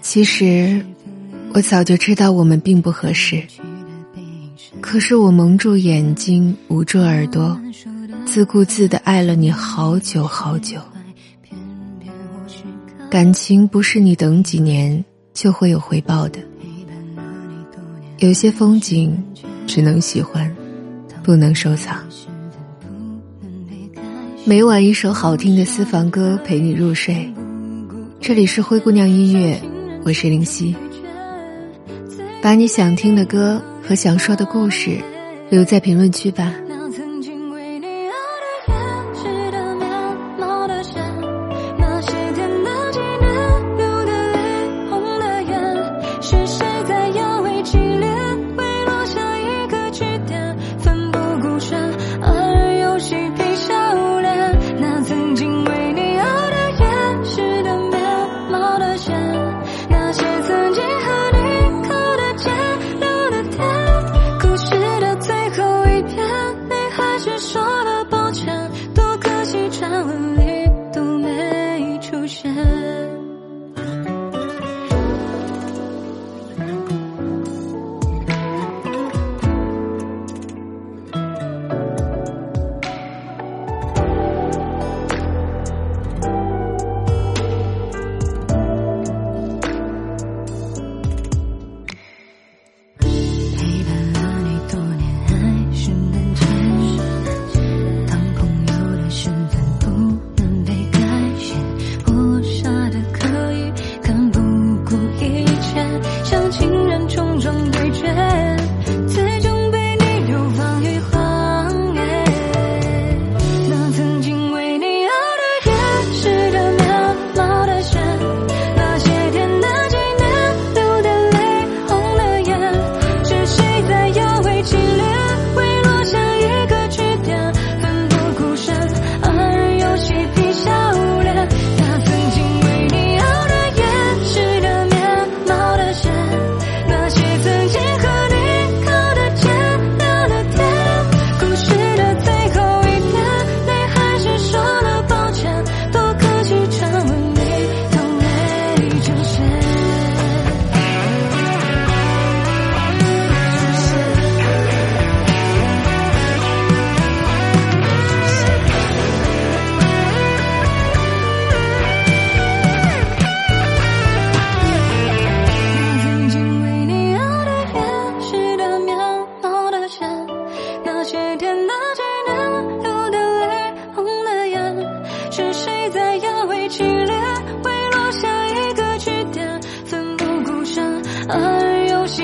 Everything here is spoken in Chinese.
其实，我早就知道我们并不合适。可是我蒙住眼睛，捂住耳朵，自顾自的爱了你好久好久。感情不是你等几年就会有回报的。有些风景，只能喜欢，不能收藏。每晚一首好听的私房歌陪你入睡。这里是灰姑娘音乐，我是林夕。把你想听的歌和想说的故事留在评论区吧。几流 写天哪句能流的泪，红的眼，是谁在摇尾乞怜，为落下一个句点，奋不顾身，而游戏。